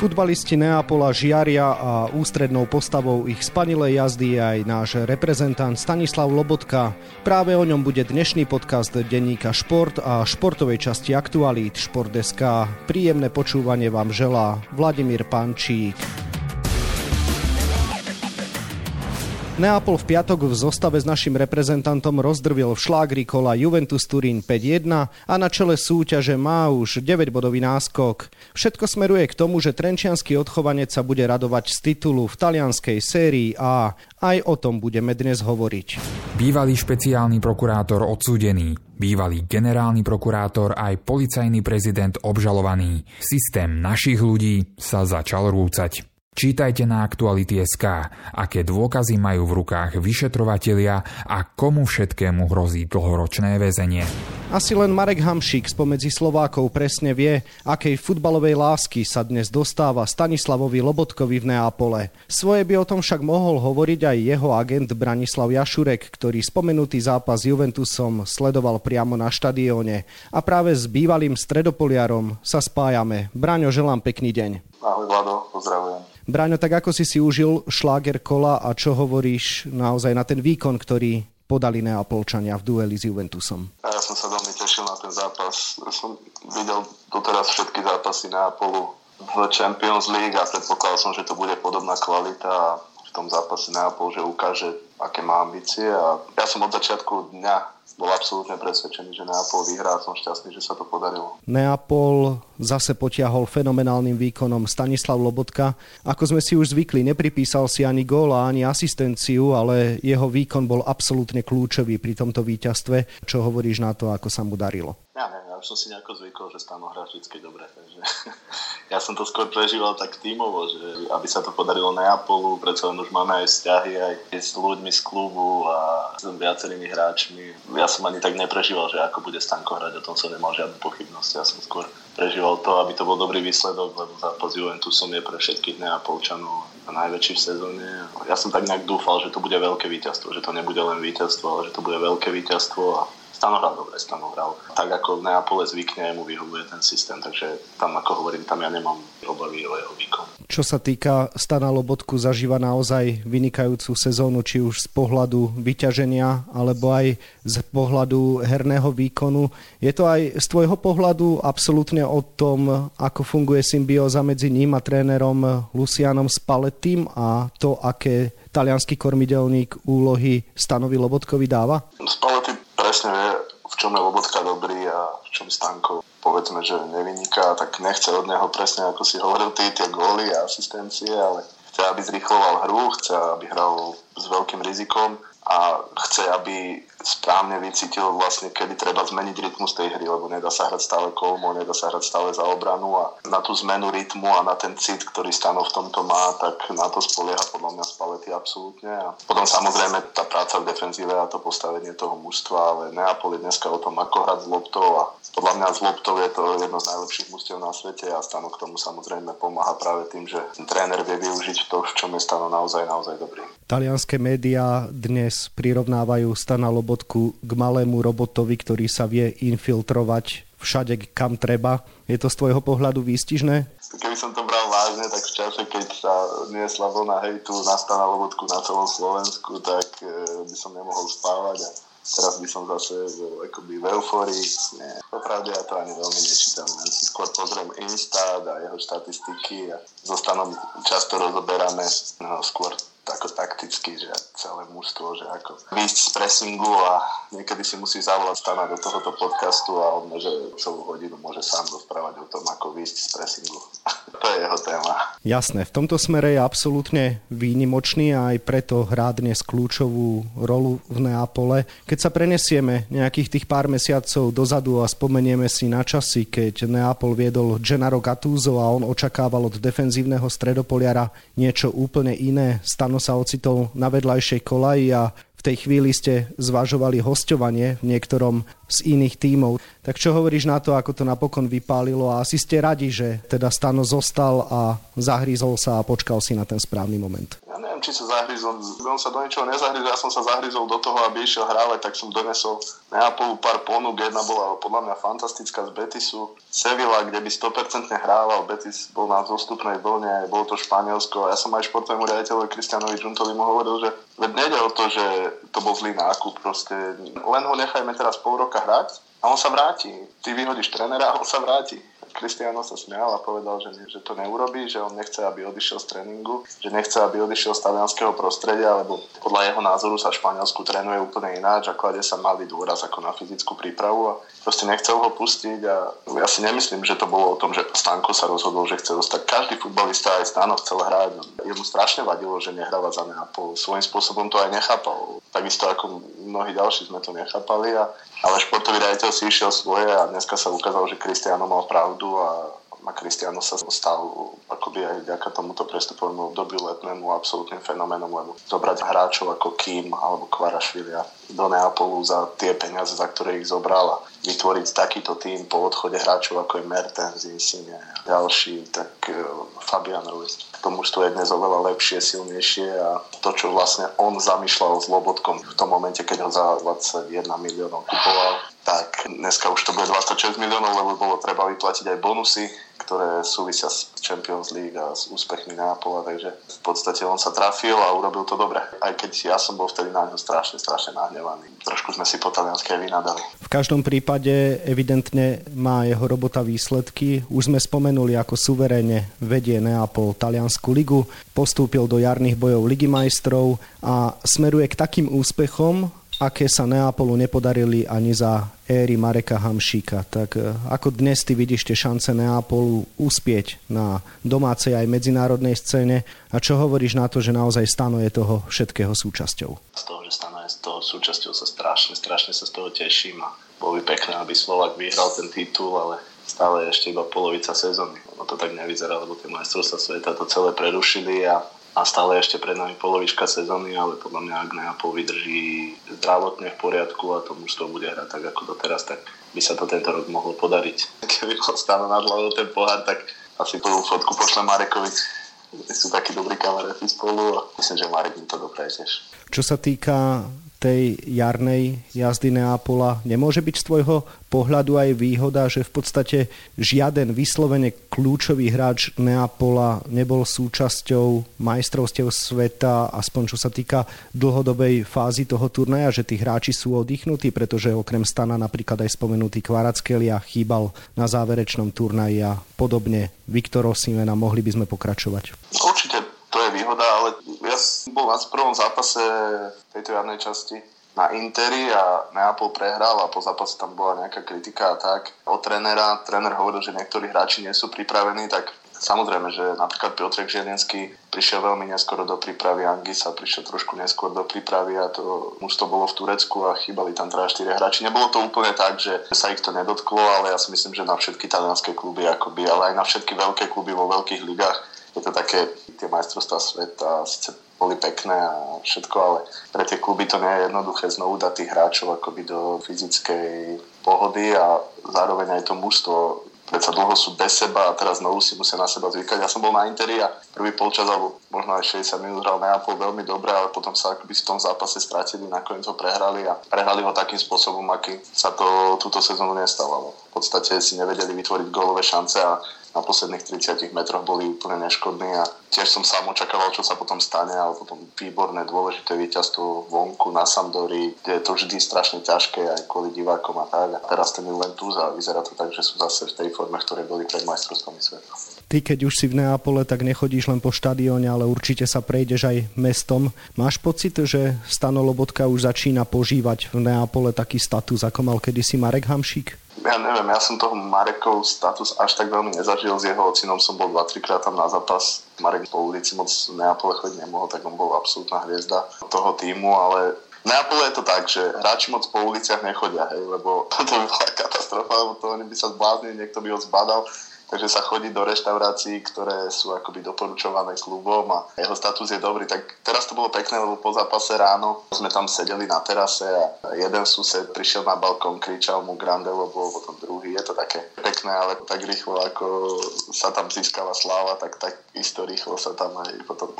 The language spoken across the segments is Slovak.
Futbalisti Neapola žiaria a ústrednou postavou ich spanilej jazdy je aj náš reprezentant Stanislav Lobotka. Práve o ňom bude dnešný podcast denníka Šport a športovej časti Aktualít Šport.sk. Príjemné počúvanie vám želá Vladimír Pančík. Neapol v piatok v zostave s našim reprezentantom rozdrvil v šlágri kola Juventus Turín 5-1 a na čele súťaže má už 9-bodový náskok. Všetko smeruje k tomu, že trenčianský odchovanec sa bude radovať z titulu v talianskej sérii A. Aj o tom budeme dnes hovoriť. Bývalý špeciálny prokurátor odsúdený, bývalý generálny prokurátor aj policajný prezident obžalovaný. Systém našich ľudí sa začal rúcať. Čítajte na Aktuality.sk, aké dôkazy majú v rukách vyšetrovatelia a komu všetkému hrozí dlhoročné väzenie. Asi len Marek Hamšík spomedzi Slovákov presne vie, akej futbalovej lásky sa dnes dostáva Stanislavovi Lobotkovi v Neapole. Svoje by o tom však mohol hovoriť aj jeho agent Branislav Jašurek, ktorý spomenutý zápas s Juventusom sledoval priamo na štadióne. A práve s bývalým stredopoliarom sa spájame. Braňo, želám pekný deň. Ahoj Vlado, pozdravujem. Braňo, tak ako si si užil šláger kola a čo hovoríš naozaj na ten výkon, ktorý podali Neapolčania v dueli s Juventusom? Ja som sa veľmi tešil na ten zápas. Ja som videl doteraz všetky zápasy Neapolu v Champions League a predpokladal som, že to bude podobná kvalita a v tom zápase Neapol, že ukáže, aké má ambície a ja som od začiatku dňa bol absolútne presvedčený, že Neapol vyhrá a som šťastný, že sa to podarilo. Neapol zase potiahol fenomenálnym výkonom Stanislav Lobotka. Ako sme si už zvykli, nepripísal si ani góla, ani asistenciu, ale jeho výkon bol absolútne kľúčový pri tomto víťazstve. Čo hovoríš na to, ako sa mu darilo? Ja neviem, už som si nejako zvykol, že Stano hrá vždy dobre, takže ja som to skôr prežíval tak tímovo, že aby sa to podarilo na Apolu, predsa len už máme aj vzťahy aj s ľuďmi z klubu a s viacerými hráčmi. Ja som ani tak neprežíval, že ako bude Stanko hrať, o tom som nemal žiadnu pochybnosť. Ja som skôr prežíval to, aby to bol dobrý výsledok, lebo zápas Juventusom je pre všetkých Neapolčanov najväčší v sezóne. Ja som tak nejak dúfal, že to bude veľké víťazstvo, že to nebude len víťazstvo, ale že to bude veľké víťazstvo a Stano hral dobre, Stano hral. Tak ako Neapole zvykne, mu vyhovuje ten systém, takže tam, ako hovorím, tam ja nemám obavy o jeho výkon. Čo sa týka Stana Lobotku, zažíva naozaj vynikajúcu sezónu, či už z pohľadu vyťaženia, alebo aj z pohľadu herného výkonu. Je to aj z tvojho pohľadu absolútne o tom, ako funguje symbióza medzi ním a trénerom Lucianom Spalettým a to, aké talianský kormidelník úlohy Stanovi Lobotkovi dáva? Spalletti vie, v čom je Lobotka dobrý a v čom Stanko povedzme, že nevyniká, tak nechce od neho presne, ako si hovoril ty, tie góly a asistencie, ale chce, aby zrýchloval hru, chce, aby hral s veľkým rizikom a chce, aby správne vycítil vlastne, kedy treba zmeniť rytmus tej hry, lebo nedá sa hrať stále kolmo, nedá sa hrať stále za obranu a na tú zmenu rytmu a na ten cit, ktorý Stanov v tomto má, tak na to spolieha podľa mňa Spalety absolútne. A potom samozrejme tá práca v defenzíve a to postavenie toho mužstva, ale Neapol je dneska o tom, ako hrať s loptou a podľa mňa z loptou je to jedno z najlepších mužstiev na svete a Stano k tomu samozrejme pomáha práve tým, že tréner vie využiť to, v čom je Stano naozaj, naozaj dobrý. Talianské médiá dnes prirovnávajú Stana Lobo robotku k malému robotovi, ktorý sa vie infiltrovať všade, kam treba. Je to z tvojho pohľadu výstižné? Keby som to bral vážne, tak v čase, keď sa niesla vlna hejtu na Stana Lobotku na celom Slovensku, tak e, by som nemohol spávať a teraz by som zase v, akoby v euforii. Nie, popravde ja to ani veľmi nečítam. Ja si skôr pozriem Insta a jeho štatistiky a zostanom často rozoberáme no, skôr ako takticky, že celé mužstvo, že ako výjsť z pressingu a niekedy si musí zavolať stana do tohoto podcastu a on môže celú hodinu môže sám rozprávať o tom, ako výjsť z pressingu. to je jeho téma. Jasné, v tomto smere je absolútne výnimočný a aj preto hrá dnes kľúčovú rolu v Neapole. Keď sa prenesieme nejakých tých pár mesiacov dozadu a spomenieme si na časy, keď Neapol viedol Gennaro Gattuso a on očakával od defenzívneho stredopoliara niečo úplne iné, stano sa ocitol na vedľajšej kolaji a v tej chvíli ste zvažovali hostovanie v niektorom z iných tímov. Tak čo hovoríš na to, ako to napokon vypálilo a asi ste radi, že teda Stano zostal a zahrízol sa a počkal si na ten správny moment? Neviem, či sa zahryzol, on sa do ničoho nezahryzol, ja som sa zahryzol do toho, aby išiel hrávať, tak som donesol Neapolu pár ponúk, jedna bola podľa mňa fantastická z Betisu, Sevilla, kde by 100% hrával, Betis bol na zostupnej vlne, bolo to Španielsko, ja som aj športovému riaditeľovi Kristianovi Žuntovi mu hovoril, že nejde o to, že to bol zlý nákup, proste len ho nechajme teraz pol roka hrať a on sa vráti. Ty vyhodíš trénera a on sa vráti. Cristiano sa smial a povedal, že, že to neurobí, že on nechce, aby odišiel z tréningu, že nechce, aby odišiel z talianského prostredia, lebo podľa jeho názoru sa v Španielsku trénuje úplne ináč a klade sa malý dôraz ako na fyzickú prípravu a proste nechcel ho pustiť a ja si nemyslím, že to bolo o tom, že Stanko sa rozhodol, že chce dostať. Každý futbalista aj Stano chcel hrať. Jemu strašne vadilo, že nehráva za Neapol. Svojím spôsobom to aj nechápal. Takisto ako mnohí ďalší sme to nechápali a ale športový riaditeľ si išiel svoje a dneska sa ukázalo, že Kristiano mal pravdu a a Cristiano sa stal akoby aj vďaka tomuto prestupovému obdobiu letnému absolútnym fenoménom, lebo zobrať hráčov ako Kim alebo Kvarašvilia do Neapolu za tie peniaze, za ktoré ich zobral a vytvoriť takýto tým po odchode hráčov ako je Mertens, Insigne a ďalší, tak uh, Fabian Ruiz. To mužstvo je dnes oveľa lepšie, silnejšie a to, čo vlastne on zamýšľal s Lobotkom v tom momente, keď ho za 21 miliónov kupoval, tak dneska už to bude 26 miliónov, lebo bolo treba vyplatiť aj bonusy, ktoré súvisia s Champions League a s úspechmi Neapola, takže v podstate on sa trafil a urobil to dobre. Aj keď ja som bol vtedy na ňo strašne, strašne nahnevaný. Trošku sme si po talianské vynadali. V každom prípade evidentne má jeho robota výsledky. Už sme spomenuli, ako suverénne vedie Neapol Taliansku ligu, postúpil do jarných bojov Ligy majstrov a smeruje k takým úspechom, aké sa Neapolu nepodarili ani za éry Mareka Hamšíka. Tak e, ako dnes ty vidíš tie šance Neapolu uspieť na domácej aj medzinárodnej scéne a čo hovoríš na to, že naozaj Stano je toho všetkého súčasťou? Z toho, že Stano je toho súčasťou sa strašne, strašne sa z toho teším a bolo by pekné, aby Slovak vyhral ten titul, ale stále ešte iba polovica sezóny. Ono to tak nevyzerá, lebo tie majstrovstvá sveta to celé prerušili a a stále ešte pred nami polovička sezóny, ale podľa mňa ak Neapol vydrží zdravotne v poriadku a to mužstvo bude hrať tak ako doteraz, tak by sa to tento rok mohlo podariť. Keby bol stále nad hlavou ten pohár, tak asi prvú fotku pošlem Marekovi. Sú takí dobrí kamaráti spolu a myslím, že Marek im to dopraje tiež. Čo sa týka tej jarnej jazdy Neapola. Nemôže byť z tvojho pohľadu aj výhoda, že v podstate žiaden vyslovene kľúčový hráč Neapola nebol súčasťou majstrovstiev sveta, aspoň čo sa týka dlhodobej fázy toho turnaja, že tí hráči sú oddychnutí, pretože okrem Stana napríklad aj spomenutý Kvarackelia chýbal na záverečnom turnaji a podobne. Viktor Osimena, mohli by sme pokračovať. Určite to je výhoda, ale ja som bol na prvom zápase tejto jarnej časti na Interi a Neapol prehral a po zápase tam bola nejaká kritika a tak od trénera. Tréner hovoril, že niektorí hráči nie sú pripravení, tak samozrejme, že napríklad Piotrek Žiedenský prišiel veľmi neskoro do prípravy, Angisa prišiel trošku neskôr do prípravy a to už to bolo v Turecku a chýbali tam 3-4 hráči. Nebolo to úplne tak, že sa ich to nedotklo, ale ja si myslím, že na všetky talianské kluby akoby, ale aj na všetky veľké kluby vo veľkých ligách je to také, tie majstrovstvá sveta síce boli pekné a všetko, ale pre tie kluby to nie je jednoduché znovu dať tých hráčov akoby do fyzickej pohody a zároveň aj to mužstvo predsa dlho sú bez seba a teraz znovu si musia na seba zvykať. Ja som bol na Interi a prvý polčas alebo možno aj 60 minút hral Neapol veľmi dobre, ale potom sa akoby v tom zápase stratili, nakoniec ho prehrali a prehrali ho takým spôsobom, aký sa to túto sezónu nestávalo. V podstate si nevedeli vytvoriť gólové šance a na posledných 30 metroch boli úplne neškodní a tiež som sám očakával, čo sa potom stane, ale potom výborné, dôležité víťazstvo vonku na Sampdory, kde je to vždy strašne ťažké aj kvôli divákom a tak. A teraz ten Juventus a vyzerá to tak, že sú zase v tej forme, ktoré boli pred majstrovstvami sveta. Ty, keď už si v Neapole, tak nechodíš len po štadióne, ale určite sa prejdeš aj mestom. Máš pocit, že Stano Lobotka už začína požívať v Neapole taký status, ako mal kedysi Marek Hamšík? ja neviem, ja som toho Marekov status až tak veľmi nezažil. S jeho ocinom som bol 2-3 krát tam na zápas. Marek po ulici moc Neapole chodiť nemohol, tak on bol absolútna hviezda toho týmu, ale Neapole je to tak, že hráči moc po uliciach nechodia, hej, lebo to by bola katastrofa, lebo to oni by sa zbláznili, niekto by ho zbadal. takže sa chodí do reštaurácií, ktoré sú akoby doporučované klubom a jeho status je dobrý. Tak teraz to bolo pekné, lebo po zápase ráno sme tam sedeli na terase a jeden sused prišiel na balkón, kričal mu Grande, lebo potom druhý. Je to také pekné, ale tak rýchlo, ako sa tam získala sláva, tak, tak isto rýchlo sa tam aj potom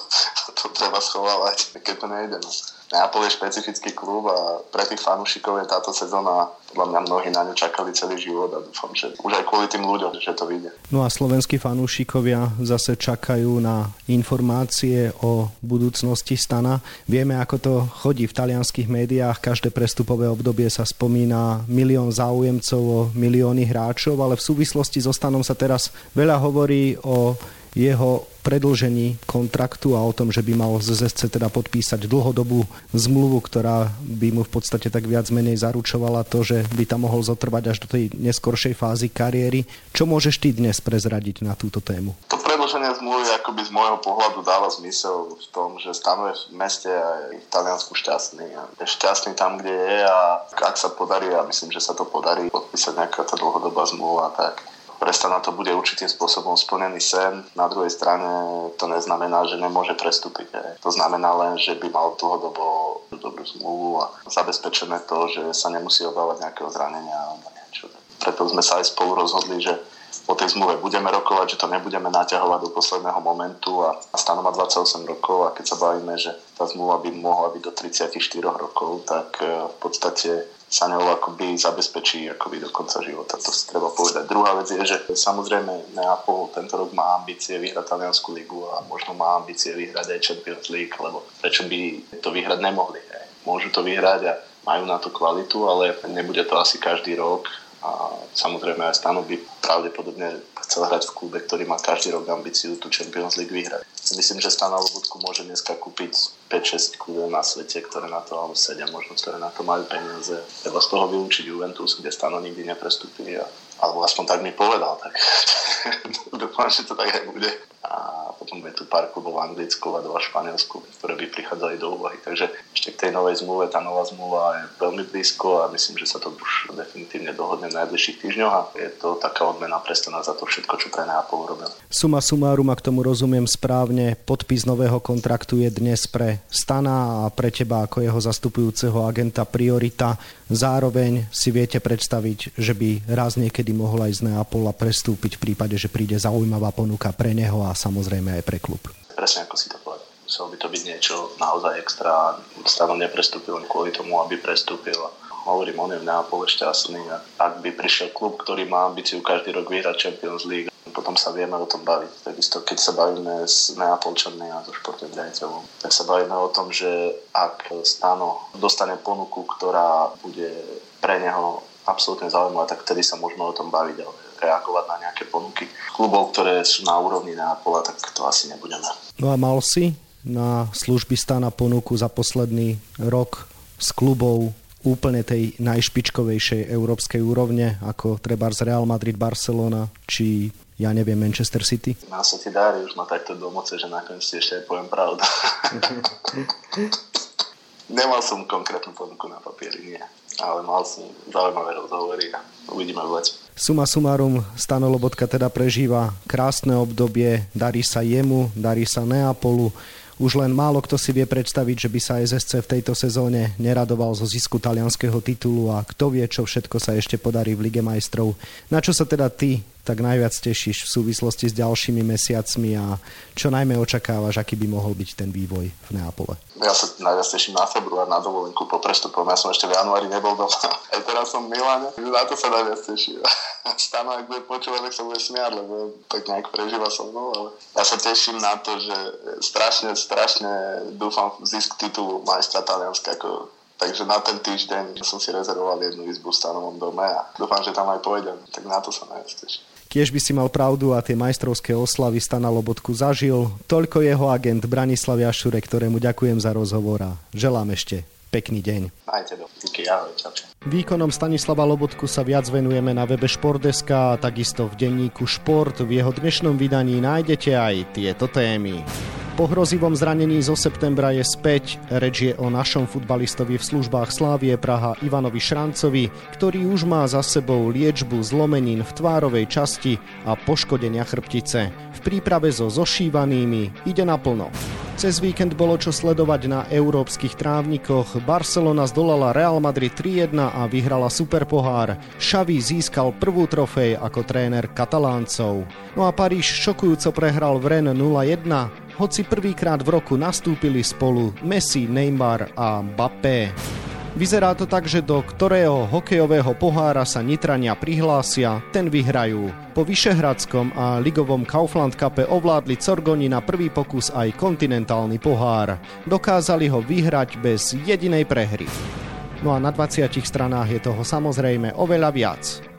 to treba schovávať, keď to nejde. No. Neapol je špecifický klub a pre tých fanúšikov je táto sezóna, podľa mňa mnohí na ňu čakali celý život a dúfam, že už aj kvôli tým ľuďom, že to vyjde. No a slovenskí fanúšikovia zase čakajú na informácie o budúcnosti stana. Vieme, ako to chodí v talianských médiách. Každé prestupové obdobie sa spomína milión záujemcov o milióny hráčov, ale v súvislosti so stanom sa teraz veľa hovorí o jeho predlžení kontraktu a o tom, že by mal z ZSC teda podpísať dlhodobú zmluvu, ktorá by mu v podstate tak viac menej zaručovala to, že by tam mohol zotrvať až do tej neskoršej fázy kariéry. Čo môžeš ty dnes prezradiť na túto tému? To predlženie zmluvy akoby z môjho pohľadu dáva zmysel v tom, že stanuje v meste a je v Taliansku šťastný. Je šťastný tam, kde je a ak sa podarí, a myslím, že sa to podarí podpísať nejaká tá dlhodobá zmluva, tak pre Stana to bude určitým spôsobom splnený sen. Na druhej strane to neznamená, že nemôže prestúpiť. To znamená len, že by mal dlhodobo dobrú zmluvu a zabezpečené to, že sa nemusí obávať nejakého zranenia alebo niečo. Preto sme sa aj spolu rozhodli, že o tej zmluve budeme rokovať, že to nebudeme naťahovať do posledného momentu a Stano má 28 rokov a keď sa bavíme, že tá zmluva by mohla byť do 34 rokov, tak eh, v podstate sa ňou akoby zabezpečí akoby do konca života. To si treba povedať. Druhá vec je, že samozrejme Neapol tento rok má ambície vyhrať Taliansku ligu a možno má ambície vyhrať aj Champions League, lebo prečo by to vyhrať nemohli. Môžu to vyhrať a majú na to kvalitu, ale nebude to asi každý rok a samozrejme aj Stano by pravdepodobne chcel hrať v klube, ktorý má každý rok ambíciu tú Champions League vyhrať. Myslím, že Stano Lobutku môže dneska kúpiť 5-6 klubov na svete, ktoré na to, alebo 7 možno, ktoré na to majú peniaze. Treba z toho vylúčiť Juventus, kde Stano nikdy neprestúpili. A, alebo aspoň tak mi povedal, tak dúfam, že to tak aj bude a potom je tu pár klubov Anglicku a dva Španielsku, ktoré by prichádzali do úvahy. Takže ešte k tej novej zmluve, tá nová zmluva je veľmi blízko a myslím, že sa to už definitívne dohodne v najbližších týždňoch a je to taká odmena prestana za to všetko, čo pre Neapol urobil. Suma sumárum, ak tomu rozumiem správne, podpis nového kontraktu je dnes pre Stana a pre teba ako jeho zastupujúceho agenta priorita. Zároveň si viete predstaviť, že by raz niekedy mohol aj z Neapola prestúpiť v prípade, že príde zaujímavá ponuka pre neho a samozrejme aj pre klub. Presne ako si to povedal. Muselo by to byť niečo naozaj extra. Stano neprestúpil kvôli tomu, aby prestúpil. Hovorím, on je v Neapole šťastný ak by prišiel klub, ktorý má ambíciu každý rok vyhrať Champions League, potom sa vieme o tom baviť. Takisto, keď sa bavíme s Neapolčanmi a so športným riaditeľom, tak sa bavíme o tom, že ak Stano dostane ponuku, ktorá bude pre neho absolútne zaujímavá, tak vtedy sa môžeme o tom baviť, ale reagovať na nejaké ponuky klubov, ktoré sú na úrovni Neapola, tak to asi nebudeme. No a mal si na služby stána ponuku za posledný rok z klubov úplne tej najšpičkovejšej európskej úrovne, ako treba z Real Madrid, Barcelona, či ja neviem, Manchester City? Má sa ti dári už ma takto domoce, že nakoniec si ešte aj poviem pravdu. Nemal som konkrétnu ponuku na papieri, nie. Ale mal som zaujímavé rozhovory a uvidíme v lete. Suma sumárum, Stano teda prežíva krásne obdobie, darí sa jemu, darí sa Neapolu, už len málo kto si vie predstaviť, že by sa SSC v tejto sezóne neradoval zo zisku talianského titulu a kto vie, čo všetko sa ešte podarí v Lige majstrov. Na čo sa teda ty tak najviac tešíš v súvislosti s ďalšími mesiacmi a čo najmä očakávaš, aký by mohol byť ten vývoj v Neapole? Ja sa najviac teším na február, na dovolenku po prestupom. Ja som ešte v januári nebol doma. Aj teraz som v Miláne. Na to sa najviac teším. Stano, ak bude počúvať, tak sa bude smiať, lebo tak nejak prežíva so mnou. Ale ja sa teším na to, že strašne, strašne dúfam v zisk titulu majstra Talianska. Ako Takže na ten týždeň som si rezervoval jednu izbu v stanovom dome a dúfam, že tam aj pôjdem. Tak na to sa najviac teším. Tiež by si mal pravdu a tie majstrovské oslavy Stana Lobotku zažil. Toľko jeho agent Branislav Jašure, ktorému ďakujem za rozhovor a želám ešte pekný deň. Majte do. Díky, ahoj, čau, čau. Výkonom Stanislava Lobotku sa viac venujeme na webe Športdeska a takisto v denníku Šport. V jeho dnešnom vydaní nájdete aj tieto témy. Po hrozivom zranení zo septembra je späť. Reč je o našom futbalistovi v službách Slávie Praha Ivanovi Šrancovi, ktorý už má za sebou liečbu zlomenín v tvárovej časti a poškodenia chrbtice. V príprave so zošívanými ide naplno. Cez víkend bolo čo sledovať na európskych trávnikoch. Barcelona zdolala Real Madrid 3-1 a vyhrala Superpohár. Xavi získal prvú trofej ako tréner kataláncov. No a Paríž šokujúco prehral v Ren 0-1 hoci prvýkrát v roku nastúpili spolu Messi, Neymar a Mbappé. Vyzerá to tak, že do ktorého hokejového pohára sa Nitrania prihlásia, ten vyhrajú. Po Vyšehradskom a ligovom Kaufland Cupe ovládli Corgoni na prvý pokus aj kontinentálny pohár. Dokázali ho vyhrať bez jedinej prehry. No a na 20 stranách je toho samozrejme oveľa viac.